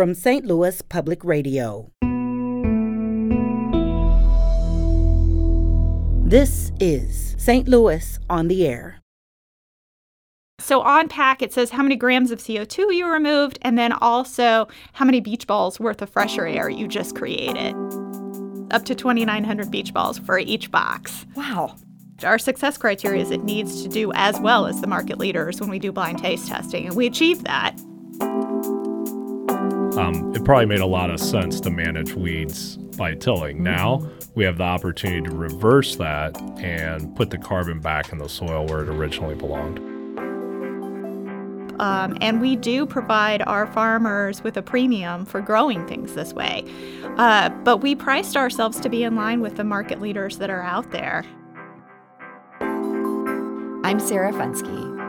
from St. Louis Public Radio. This is St. Louis on the Air. So on pack, it says how many grams of CO2 you removed, and then also how many beach balls worth of fresher air you just created. Up to 2,900 beach balls for each box. Wow. Our success criteria is it needs to do as well as the market leaders when we do blind taste testing, and we achieve that. Um, it probably made a lot of sense to manage weeds by tilling. Now we have the opportunity to reverse that and put the carbon back in the soil where it originally belonged. Um, and we do provide our farmers with a premium for growing things this way. Uh, but we priced ourselves to be in line with the market leaders that are out there. I'm Sarah Fenske.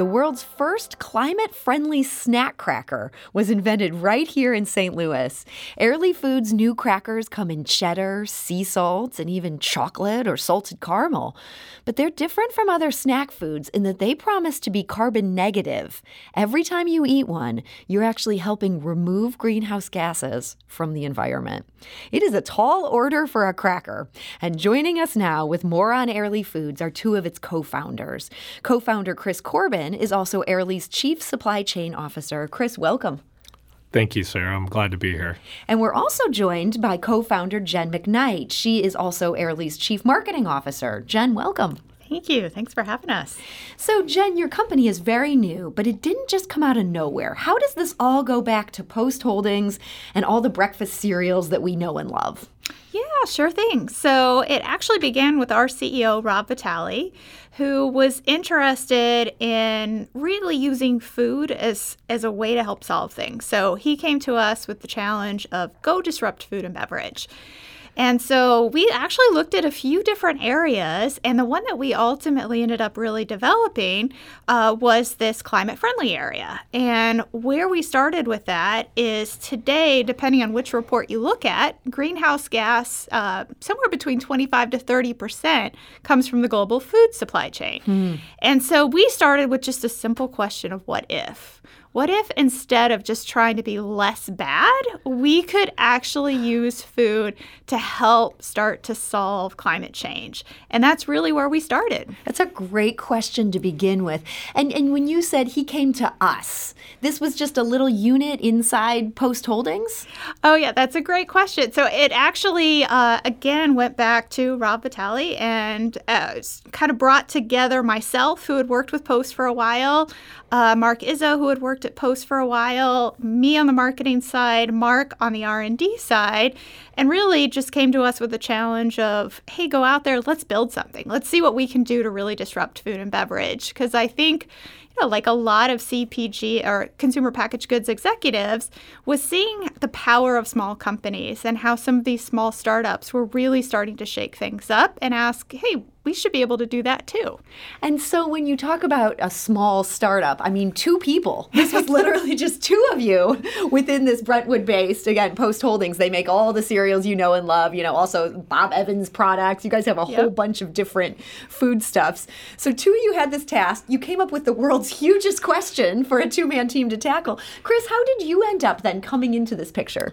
The world's first climate friendly snack cracker was invented right here in St. Louis. Airly Foods' new crackers come in cheddar, sea salts, and even chocolate or salted caramel. But they're different from other snack foods in that they promise to be carbon negative. Every time you eat one, you're actually helping remove greenhouse gases from the environment. It is a tall order for a cracker. And joining us now with more on Airly Foods are two of its co founders. Co founder Chris Corbin is also Airly's Chief Supply Chain Officer. Chris, welcome. Thank you, Sarah. I'm glad to be here. And we're also joined by co founder Jen McKnight. She is also Airly's Chief Marketing Officer. Jen, welcome. Thank you. Thanks for having us. So, Jen, your company is very new, but it didn't just come out of nowhere. How does this all go back to Post Holdings and all the breakfast cereals that we know and love? Yeah, sure thing. So it actually began with our CEO, Rob Vitale, who was interested in really using food as, as a way to help solve things. So he came to us with the challenge of go disrupt food and beverage. And so we actually looked at a few different areas, and the one that we ultimately ended up really developing uh, was this climate friendly area. And where we started with that is today, depending on which report you look at, greenhouse gas, uh, somewhere between 25 to 30 percent, comes from the global food supply chain. Hmm. And so we started with just a simple question of what if? What if instead of just trying to be less bad, we could actually use food to help start to solve climate change? And that's really where we started. That's a great question to begin with. And and when you said he came to us, this was just a little unit inside Post Holdings? Oh yeah, that's a great question. So it actually uh, again went back to Rob Vitale and uh, kind of brought together myself, who had worked with Post for a while, uh, Mark Izzo, who had worked at Post for a while, me on the marketing side, Mark on the R&D side, and really just came to us with the challenge of, hey, go out there, let's build something. Let's see what we can do to really disrupt food and beverage. Because I think you know, like a lot of CPG or consumer packaged goods executives, was seeing the power of small companies and how some of these small startups were really starting to shake things up and ask, hey, we should be able to do that too. And so when you talk about a small startup, I mean, two people. This was literally just two of you within this Brentwood based, again, Post Holdings. They make all the cereals you know and love, you know, also Bob Evans products. You guys have a yep. whole bunch of different foodstuffs. So two of you had this task. You came up with the world's hugest question for a two man team to tackle. Chris, how did you end up then coming into this picture?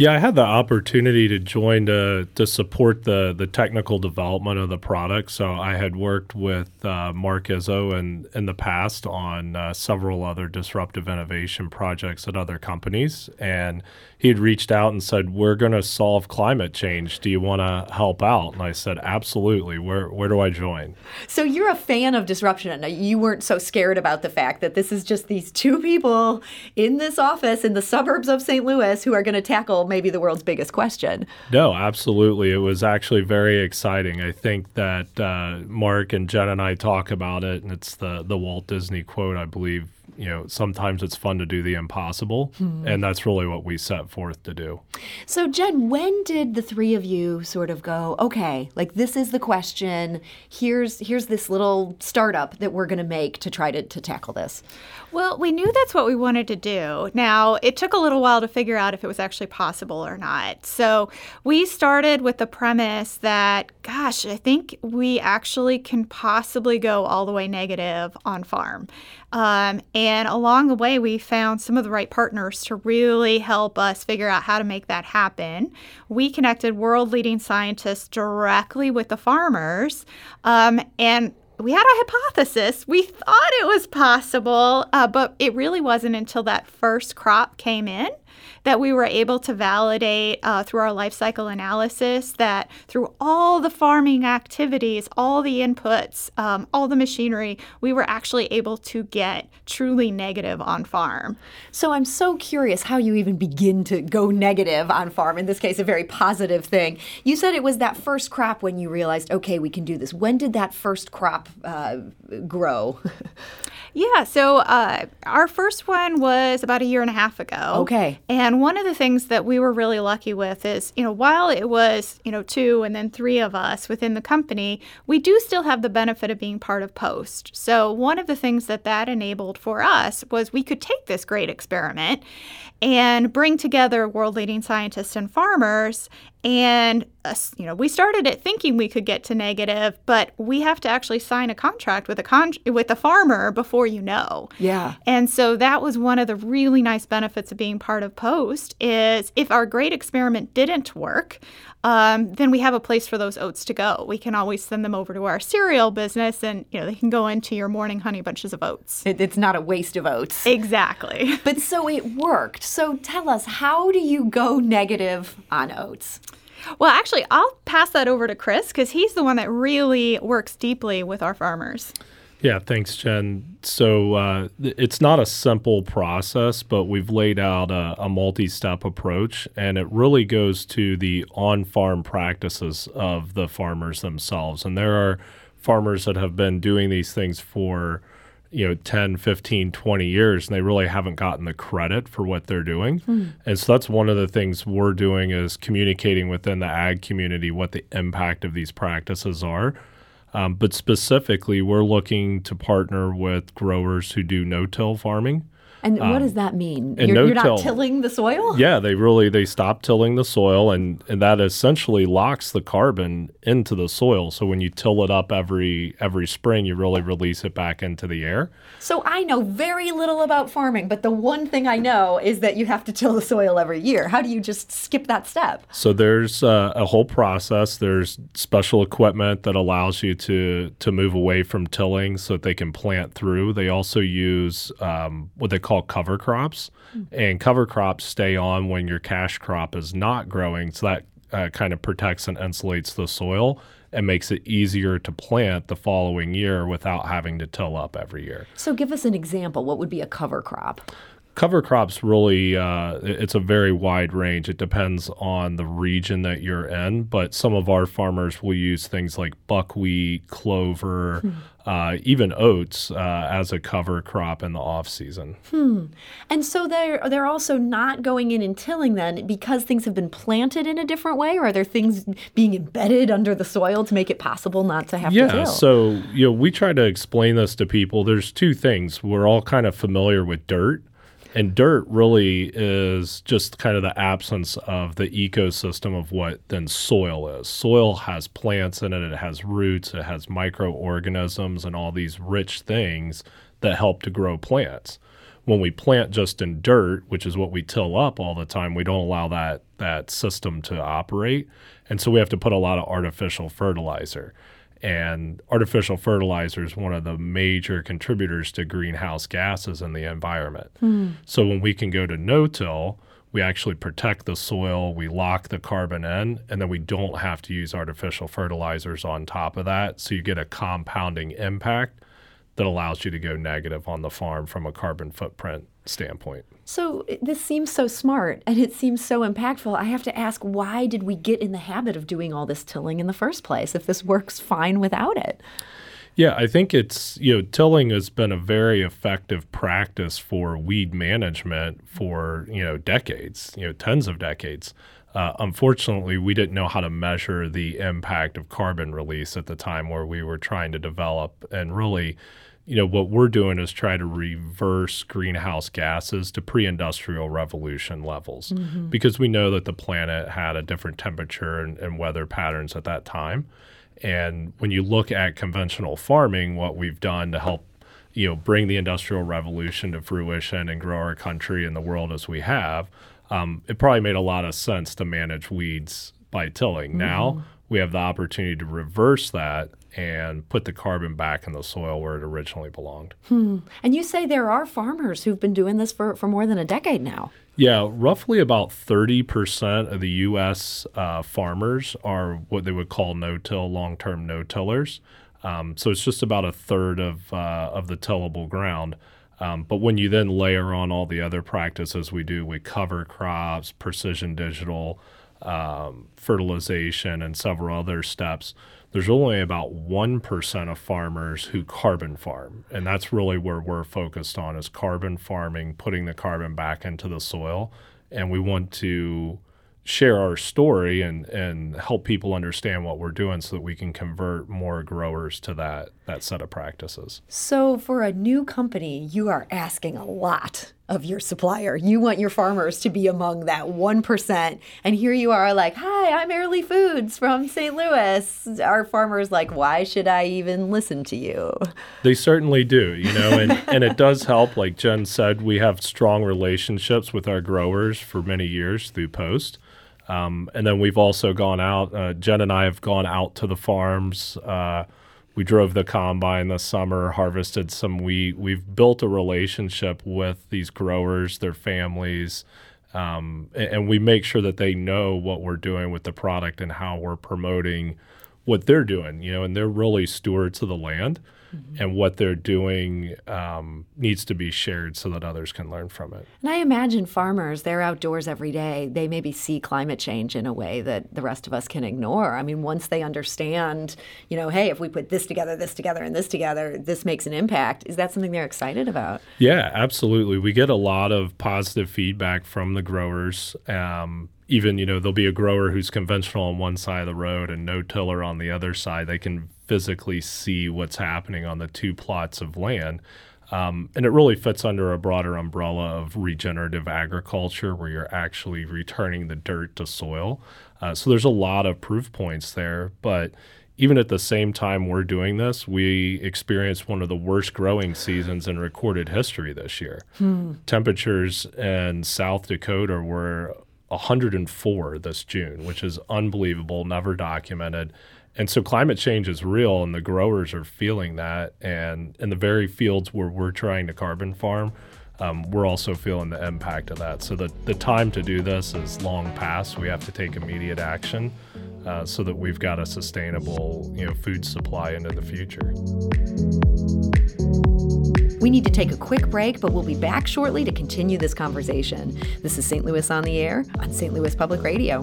Yeah, I had the opportunity to join to to support the the technical development of the product. So I had worked with uh, Mark Izzo in in the past on uh, several other disruptive innovation projects at other companies, and he had reached out and said, "We're going to solve climate change. Do you want to help out?" And I said, "Absolutely. Where where do I join?" So you're a fan of disruption. You weren't so scared about the fact that this is just these two people in this office in the suburbs of St. Louis who are going to tackle maybe the world's biggest question. No, absolutely. It was actually very exciting. I think that uh, Mark and Jen and I talk about it, and it's the the Walt Disney quote, I believe you know, sometimes it's fun to do the impossible. Hmm. And that's really what we set forth to do. So, Jen, when did the three of you sort of go, okay, like this is the question. Here's here's this little startup that we're going to make to try to, to tackle this? Well, we knew that's what we wanted to do. Now, it took a little while to figure out if it was actually possible or not. So, we started with the premise that, gosh, I think we actually can possibly go all the way negative on farm. Um, and along the way, we found some of the right partners to really help us figure out how to make that happen. We connected world leading scientists directly with the farmers. Um, and we had a hypothesis. We thought it was possible, uh, but it really wasn't until that first crop came in that we were able to validate uh, through our life cycle analysis that through all the farming activities, all the inputs, um, all the machinery, we were actually able to get truly negative on farm. So I'm so curious how you even begin to go negative on farm, in this case, a very positive thing. You said it was that first crop when you realized, okay, we can do this. When did that first crop uh, grow? Yeah, so uh, our first one was about a year and a half ago. Okay. And one of the things that we were really lucky with is, you know, while it was, you know, two and then three of us within the company, we do still have the benefit of being part of Post. So one of the things that that enabled for us was we could take this great experiment and bring together world leading scientists and farmers and uh, you know we started it thinking we could get to negative but we have to actually sign a contract with a con- with a farmer before you know Yeah. and so that was one of the really nice benefits of being part of post is if our great experiment didn't work um, then we have a place for those oats to go we can always send them over to our cereal business and you know they can go into your morning honey bunches of oats It, it's not a waste of oats. exactly But so it worked. So tell us, how do you go negative on oats? Well, actually, I'll pass that over to Chris because he's the one that really works deeply with our farmers. Yeah, thanks, Jen. So uh, it's not a simple process, but we've laid out a, a multi step approach, and it really goes to the on farm practices of the farmers themselves. And there are farmers that have been doing these things for you know 10 15 20 years and they really haven't gotten the credit for what they're doing and so that's one of the things we're doing is communicating within the ag community what the impact of these practices are um, but specifically, we're looking to partner with growers who do no-till farming. And what does that mean? You're, you're no-till. not tilling the soil? Yeah, they really they stop tilling the soil, and and that essentially locks the carbon into the soil. So when you till it up every every spring, you really release it back into the air. So I know very little about farming, but the one thing I know is that you have to till the soil every year. How do you just skip that step? So there's uh, a whole process. There's special equipment that allows you to to move away from tilling so that they can plant through. They also use um, what they call cover crops, and cover crops stay on when your cash crop is not growing. So that uh, kind of protects and insulates the soil and makes it easier to plant the following year without having to till up every year. So give us an example. What would be a cover crop? Cover crops really uh, it's a very wide range. It depends on the region that you're in but some of our farmers will use things like buckwheat clover uh, even oats uh, as a cover crop in the off season. And so they're they're also not going in and tilling then because things have been planted in a different way, or are there things being embedded under the soil to make it possible not to have to yeah till? so you know we try to explain this to people. There's two things. We're all kind of familiar with dirt and dirt really is just kind of the absence of the ecosystem of what then soil is. Soil has plants in it, it has roots, it has microorganisms, and all these rich things that help to grow plants. When we plant just in dirt, which is what we till up all the time, we don't allow that that system to operate, and so we have to put a lot of artificial fertilizer. And artificial fertilizer is one of the major contributors to greenhouse gases in the environment. Hmm. So when we can go to no-till, we actually protect the soil, we lock the carbon in, and then we don't have to use artificial fertilizers on top of that. So you get a compounding impact that allows you to go negative on the farm from a carbon footprint standpoint. So this seems so smart and it seems so impactful. I have to ask, why did we get in the habit of doing all this tilling in the first place if this works fine without it? Yeah, I think it's, you know, tilling has been a very effective practice for weed management for, you know, decades, you know, tens of decades. Uh, unfortunately, we didn't know how to measure the impact of carbon release at the time where we were trying to develop. And really, you know, what we're doing is try to reverse greenhouse gases to pre industrial revolution levels mm-hmm. because we know that the planet had a different temperature and, and weather patterns at that time. And when you look at conventional farming, what we've done to help you know bring the industrial revolution to fruition and grow our country and the world as we have, um, it probably made a lot of sense to manage weeds by tilling. Mm-hmm. Now we have the opportunity to reverse that and put the carbon back in the soil where it originally belonged. Hmm. And you say there are farmers who've been doing this for, for more than a decade now. Yeah, roughly about 30% of the U.S. Uh, farmers are what they would call no till, long term no tillers. Um, so it's just about a third of, uh, of the tillable ground. Um, but when you then layer on all the other practices we do with cover crops, precision digital, um, fertilization, and several other steps, there's only about 1% of farmers who carbon farm. And that's really where we're focused on is carbon farming, putting the carbon back into the soil. And we want to share our story and, and help people understand what we're doing so that we can convert more growers to that, that set of practices. So for a new company, you are asking a lot of your supplier. You want your farmers to be among that 1%. And here you are like, hi, I'm Airly Foods from St. Louis. Our farmers like, why should I even listen to you? They certainly do, you know, and, and it does help. Like Jen said, we have strong relationships with our growers for many years through Post. Um, and then we've also gone out, uh, Jen and I have gone out to the farms. Uh, we drove the combine this summer, harvested some wheat. We've built a relationship with these growers, their families, um, and, and, we make sure that they know what we're doing with the product and how we're promoting what they're doing. You know, and they're really stewards of the land mm-hmm. and what they're doing um, needs to be shared so that others can learn from it. And I imagine farmers, they're outdoors every day. They maybe see climate change in a way that the rest of us can ignore. I mean, once they understand, you know, hey, if we put this together, this together, and this together, this makes an impact, is that something they're excited about? Yeah, absolutely. We get a lot of positive feedback from the growers. Um, even you know there'll be a grower who's conventional on one side of the road and no tiller on the other side they can physically see what's happening on the two plots of land um, and it really fits under a broader umbrella of regenerative agriculture where you're actually returning the dirt to soil uh, so there's a lot of proof points there but even at the same time we're doing this, we experienced one of the worst growing seasons in recorded history this year. Hmm. Temperatures in South Dakota were 104 this June, which is unbelievable, never documented. And so climate change is real, and the growers are feeling that. And in the very fields where we're trying to carbon farm, um, we're also feeling the impact of that. So the, the time to do this is long past. We have to take immediate action uh, so that we've got a sustainable you know, food supply into the future. We need to take a quick break, but we'll be back shortly to continue this conversation. This is St. Louis on the Air on St. Louis Public Radio.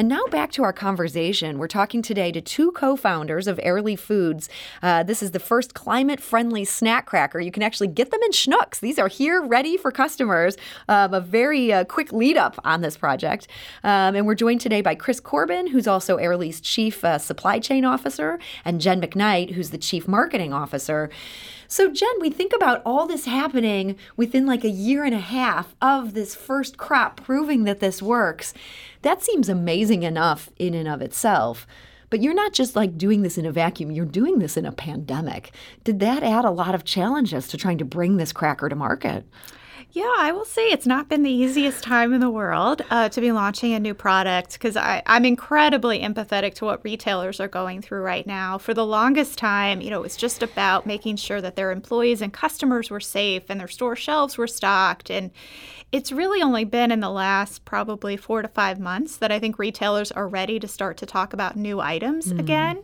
And now back to our conversation. We're talking today to two co founders of Airly Foods. Uh, this is the first climate friendly snack cracker. You can actually get them in Schnucks. These are here ready for customers. Um, a very uh, quick lead up on this project. Um, and we're joined today by Chris Corbin, who's also Airly's chief uh, supply chain officer, and Jen McKnight, who's the chief marketing officer. So, Jen, we think about all this happening within like a year and a half of this first crop proving that this works. That seems amazing enough in and of itself. But you're not just like doing this in a vacuum, you're doing this in a pandemic. Did that add a lot of challenges to trying to bring this cracker to market? Yeah, I will say it's not been the easiest time in the world uh, to be launching a new product because I'm incredibly empathetic to what retailers are going through right now. For the longest time, you know, it was just about making sure that their employees and customers were safe and their store shelves were stocked. And it's really only been in the last probably four to five months that I think retailers are ready to start to talk about new items mm. again.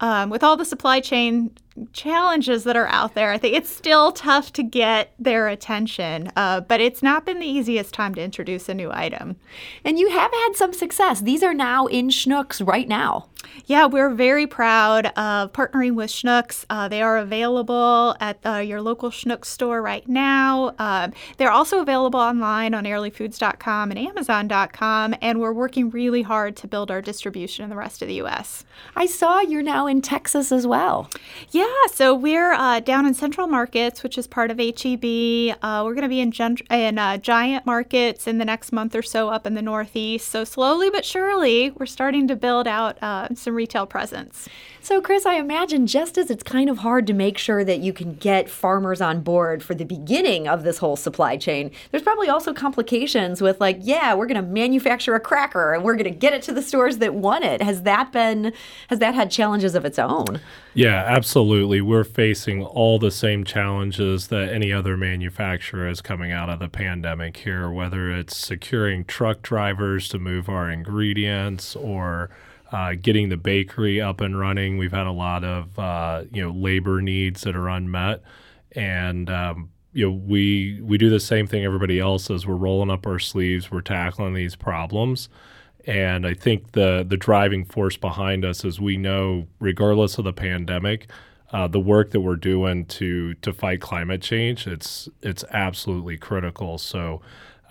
Um, with all the supply chain challenges that are out there. I think it's still tough to get their attention, uh, but it's not been the easiest time to introduce a new item. And you have had some success. These are now in Schnucks right now. Yeah, we're very proud of partnering with Schnucks. Uh, they are available at uh, your local Schnucks store right now. Um, they're also available online on airlyfoods.com and amazon.com, and we're working really hard to build our distribution in the rest of the U.S. I saw you're now in Texas as well. Yeah, yeah, so we're uh, down in Central Markets, which is part of HEB. Uh, we're going to be in, gen- in uh, Giant Markets in the next month or so up in the Northeast. So slowly but surely, we're starting to build out uh, some retail presence. So, Chris, I imagine just as it's kind of hard to make sure that you can get farmers on board for the beginning of this whole supply chain, there's probably also complications with, like, yeah, we're going to manufacture a cracker and we're going to get it to the stores that want it. Has that been, has that had challenges of its own? Yeah, absolutely. We're facing all the same challenges that any other manufacturer is coming out of the pandemic here, whether it's securing truck drivers to move our ingredients or uh, getting the bakery up and running. We've had a lot of uh, you know labor needs that are unmet, and um, you know we we do the same thing everybody else does. We're rolling up our sleeves. We're tackling these problems. And I think the the driving force behind us is we know, regardless of the pandemic, uh, the work that we're doing to to fight climate change, it's it's absolutely critical. So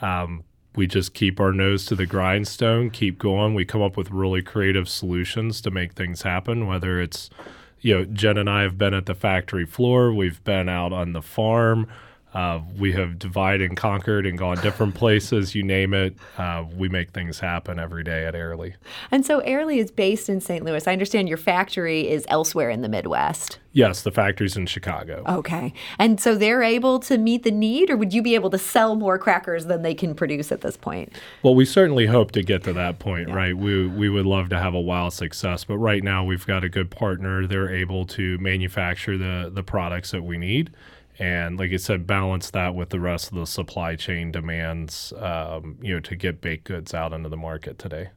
um, we just keep our nose to the grindstone, keep going. We come up with really creative solutions to make things happen, whether it's, you know, Jen and I have been at the factory floor, we've been out on the farm. Uh, we have divided and conquered and gone different places, you name it. Uh, we make things happen every day at Airly. And so Airly is based in St. Louis. I understand your factory is elsewhere in the Midwest. Yes, the factory's in Chicago. Okay. And so they're able to meet the need, or would you be able to sell more crackers than they can produce at this point? Well, we certainly hope to get to that point, yeah. right? We, we would love to have a wild success, but right now we've got a good partner. They're able to manufacture the, the products that we need and like I said, balance that with the rest of the supply chain demands, um, you know, to get baked goods out into the market today.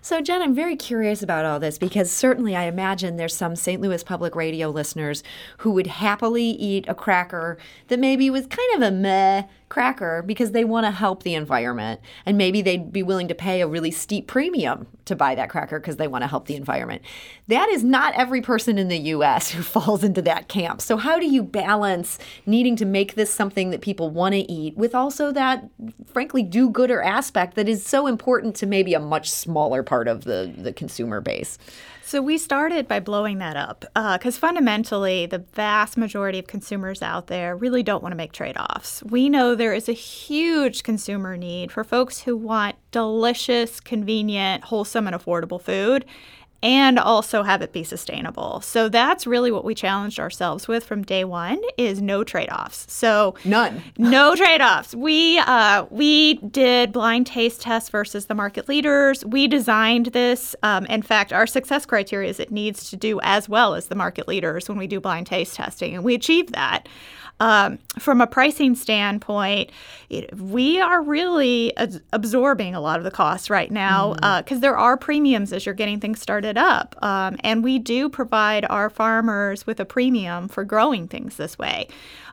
So, Jen, I'm very curious about all this because certainly I imagine there's some St. Louis Public Radio listeners who would happily eat a cracker that maybe was kind of a meh cracker because they want to help the environment. And maybe they'd be willing to pay a really steep premium to buy that cracker because they want to help the environment. That is not every person in the US who falls into that camp. So, how do you balance needing to make this something that people want to eat with also that, frankly, do gooder aspect that is so important to maybe a much smaller part of the, the consumer base? So we started by blowing that up because uh, fundamentally, the vast majority of consumers out there really don't want to make trade offs. We know there is a huge consumer need for folks who want delicious, convenient, wholesome, and affordable food and also have it be sustainable. So that's really what we challenged ourselves with from day one is no trade-offs. So none. no trade-offs. We uh, we did blind taste tests versus the market leaders. We designed this. Um, in fact, our success criteria is it needs to do as well as the market leaders when we do blind taste testing, and we achieved that. Um, from a pricing standpoint, it, we are really absorbing a lot of the costs right now because mm. uh, there are premiums as you're getting things started up. Um, and we do provide our farmers with a premium for growing things this way.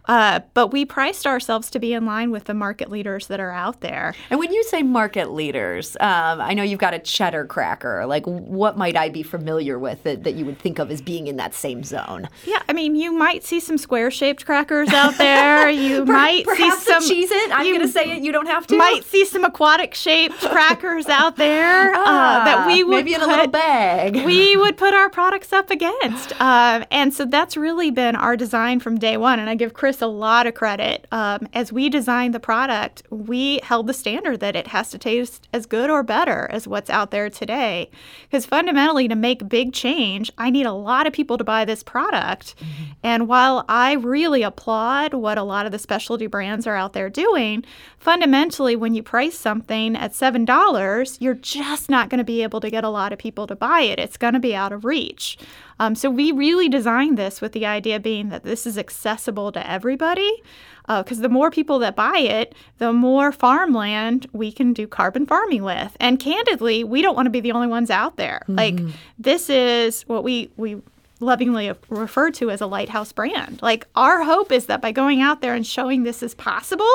Uh, but we priced ourselves to be in line with the market leaders that are out there. And when you say market leaders, um, I know you've got a cheddar cracker. Like, what might I be familiar with that, that you would think of as being in that same zone? Yeah, I mean, you might see some square shaped crackers out there. You per- might see some. Cheez-It. I'm going to say it. You don't have to. Might see some aquatic shaped crackers out there uh, ah, uh, that we would maybe in a little bag. we would put our products up against. Um, and so that's really been our design from day one. And I give Chris a lot of credit. Um, as we designed the product, we held the standard that it has to taste as good or better as what's out there today. Because fundamentally, to make big change, I need a lot of people to buy this product. Mm-hmm. And while I really applaud what a lot of the specialty brands are out there doing, fundamentally, when you price something at $7, you're just not going to be able to get a lot of people to buy it. It's going to be out of reach. Um, so we really designed this with the idea being that this is accessible to everybody. Because uh, the more people that buy it, the more farmland we can do carbon farming with. And candidly, we don't want to be the only ones out there. Mm-hmm. Like this is what we we lovingly refer to as a lighthouse brand. Like our hope is that by going out there and showing this is possible,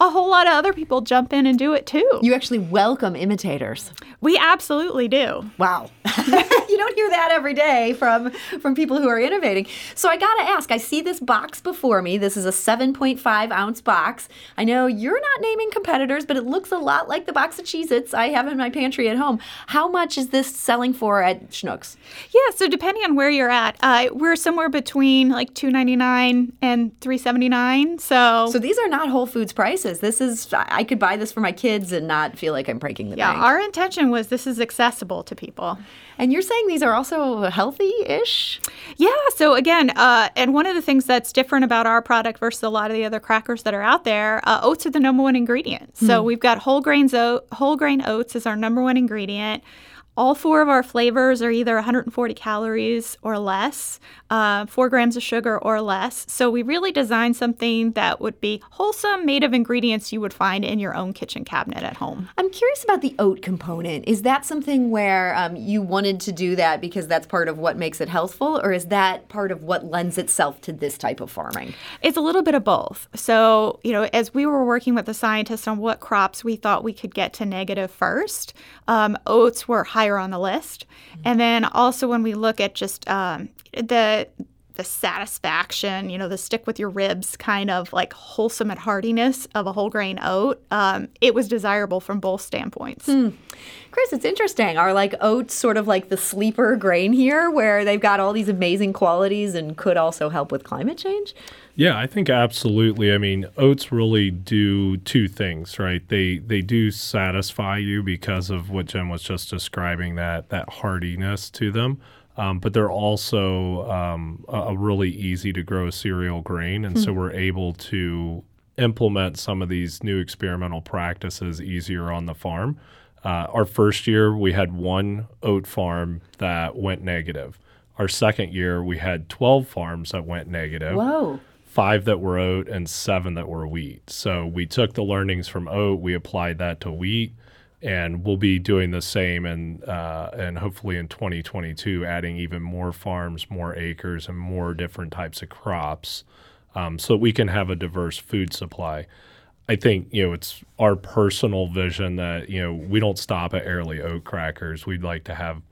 a whole lot of other people jump in and do it too. You actually welcome imitators. We absolutely do. Wow. you don't hear that every day from from people who are innovating. So I got to ask, I see this box before me. This is a 7.5 ounce box. I know you're not naming competitors, but it looks a lot like the box of Cheez-Its I have in my pantry at home. How much is this selling for at Schnucks? Yeah, so depending on where you're at, uh, we're somewhere between like 2.99 and 3.79. So So these are not Whole Foods prices. This is I could buy this for my kids and not feel like I'm breaking the yeah, bank. Yeah, our intention was this is accessible to people. And you're saying these are also healthy-ish? Yeah. So again, uh, and one of the things that's different about our product versus a lot of the other crackers that are out there, uh, oats are the number one ingredient. So we've got whole grains oat, whole grain oats is our number one ingredient. All four of our flavors are either 140 calories or less, uh, four grams of sugar or less. So we really designed something that would be wholesome, made of ingredients you would find in your own kitchen cabinet at home. I'm curious about the oat component. Is that something where um, you wanted to do that because that's part of what makes it healthful, or is that part of what lends itself to this type of farming? It's a little bit of both. So, you know, as we were working with the scientists on what crops we thought we could get to negative first, um, oats were high higher on the list. And then also when we look at just um, the the satisfaction, you know, the stick with your ribs kind of like wholesome and heartiness of a whole grain oat, um, it was desirable from both standpoints. Hmm. Chris, it's interesting. Are like oats sort of like the sleeper grain here, where they've got all these amazing qualities and could also help with climate change? Yeah, I think absolutely. I mean, oats really do two things, right? They they do satisfy you because of what Jen was just describing that that hardiness to them. Um, but they're also um, a, a, really easy to grow cereal grain, and so hmm. we're able to implement some of these new experimental practices easier on the farm. Uh, our first year, we had one oat farm that went negative. Our second year, we had 12 farms that went negative. Whoa five that were oat and seven that were wheat. So we took the learnings from oat, we applied that to wheat, and we'll be doing the same and uh, and hopefully in 2022 adding even more farms, more acres, and more different types of crops, um, so we can have a diverse food supply. I think you know it's our personal vision that you know we don't stop at Airly oat crackers. We'd like to have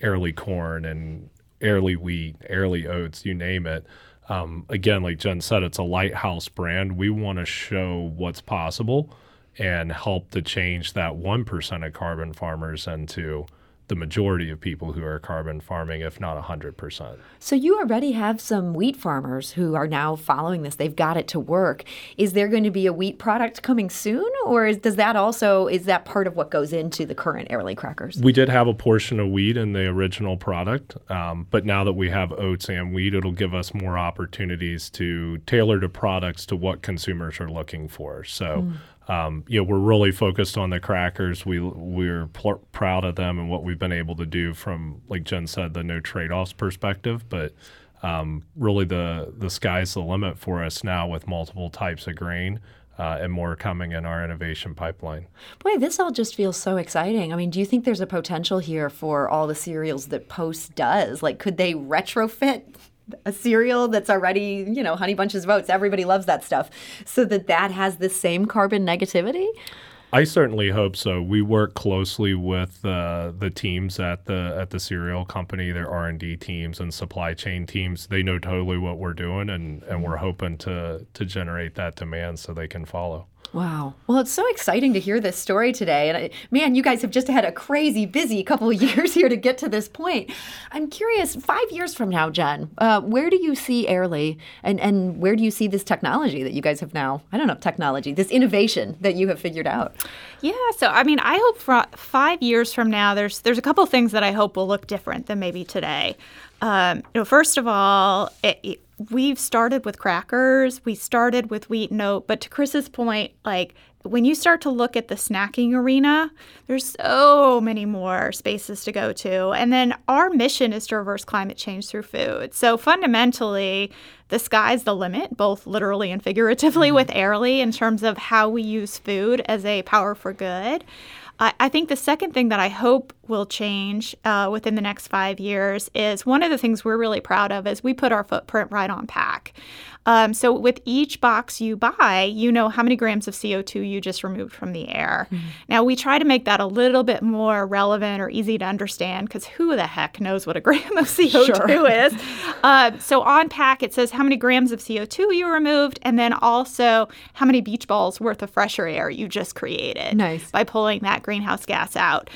Airly corn and Airly wheat, Airly oats, you name it um, again, like Jen said, it's a lighthouse brand. We want to show what's possible and help to change that 1% of carbon farmers into the majority of people who are carbon farming, if not 100%. So you already have some wheat farmers who are now following this. They've got it to work. Is there going to be a wheat product coming soon, or is, does that also is that part of what goes into the current Airly crackers? We did have a portion of wheat in the original product, um, but now that we have oats and wheat, it'll give us more opportunities to tailor the products to what consumers are looking for. So. Mm um, you know, we're really focused on the crackers. We we're pl- proud of them and what we've been able to do from, like Jen said, the no trade-offs perspective. But um, really, the the sky's the limit for us now with multiple types of grain. Uh, and more coming in our innovation pipeline. Boy, this all just feels so exciting. I mean, do you think there's a potential here for all the cereals that Post does? Like, could they retrofit a cereal that's already, you know, honey bunches of oats. Everybody loves that stuff. So that that has the same carbon negativity? I certainly hope so. We work closely with uh, the teams at the at the cereal company, their R and D teams and supply chain teams. They know totally what we're doing, and, and we're hoping to to generate that demand so they can follow. Wow. Well, it's so exciting to hear this story today. And I, man, you guys have just had a crazy busy couple of years here to get to this point. I'm curious, five years from now, Jen, uh, where do you see Airly and, and where do you see this technology that you guys have now, I don't know, technology, this innovation that you have figured out? Yeah, so I mean, I hope for five years from now, there's there's a couple things that I hope will look different than maybe today. Um, you know, first of all, it, it, we've started with crackers, we started with wheat and oat, but to Chris's point, like when you start to look at the snacking arena, there's so many more spaces to go to. And then our mission is to reverse climate change through food. So fundamentally, the sky's the limit, both literally and figuratively, mm-hmm. with Airly in terms of how we use food as a power for good. I, I think the second thing that I hope will change uh, within the next five years is one of the things we're really proud of is we put our footprint right on pack. Um, so with each box you buy, you know how many grams of CO2 you just removed from the air. Mm-hmm. Now we try to make that a little bit more relevant or easy to understand because who the heck knows what a gram of CO2 sure. is? Uh, so on pack it says how many grams of CO2 you removed, and then also how many beach balls worth of fresher air you just created. Nice. by pulling that greenhouse gas out.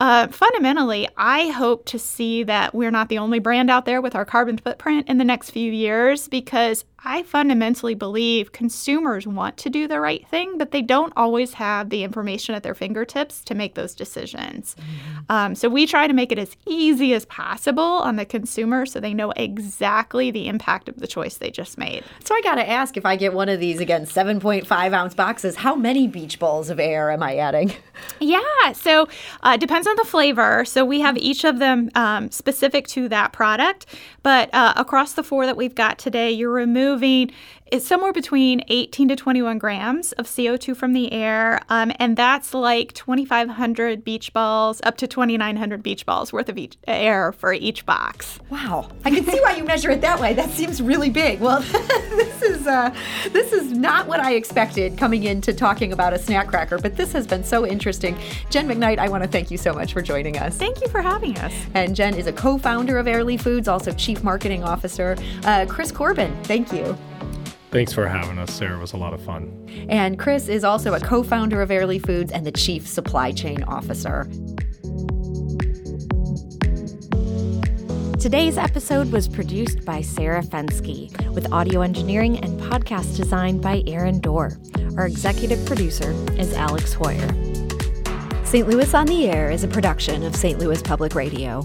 Uh, fundamentally, I hope to see that we're not the only brand out there with our carbon footprint in the next few years because I fundamentally believe consumers want to do the right thing, but they don't always have the information at their fingertips to make those decisions. Mm-hmm. Um, so we try to make it as easy as possible on the consumer so they know exactly the impact of the choice they just made. So I got to ask if I get one of these, again, 7.5 ounce boxes, how many beach balls of air am I adding? Yeah, so uh, depends on the flavor. So we have each of them um, specific to that product, but uh, across the four that we've got today, you're removing moving it's somewhere between 18 to 21 grams of CO2 from the air, um, and that's like 2,500 beach balls up to 2,900 beach balls worth of each, air for each box. Wow, I can see why you measure it that way. That seems really big. Well, this is uh, this is not what I expected coming into talking about a snack cracker, but this has been so interesting. Jen McKnight, I want to thank you so much for joining us. Thank you for having us. And Jen is a co-founder of Airly Foods, also chief marketing officer. Uh, Chris Corbin, thank you. Thanks for having us, Sarah. It was a lot of fun. And Chris is also a co founder of Airly Foods and the chief supply chain officer. Today's episode was produced by Sarah Fenske, with audio engineering and podcast design by Aaron Doerr. Our executive producer is Alex Heuer. St. Louis on the Air is a production of St. Louis Public Radio.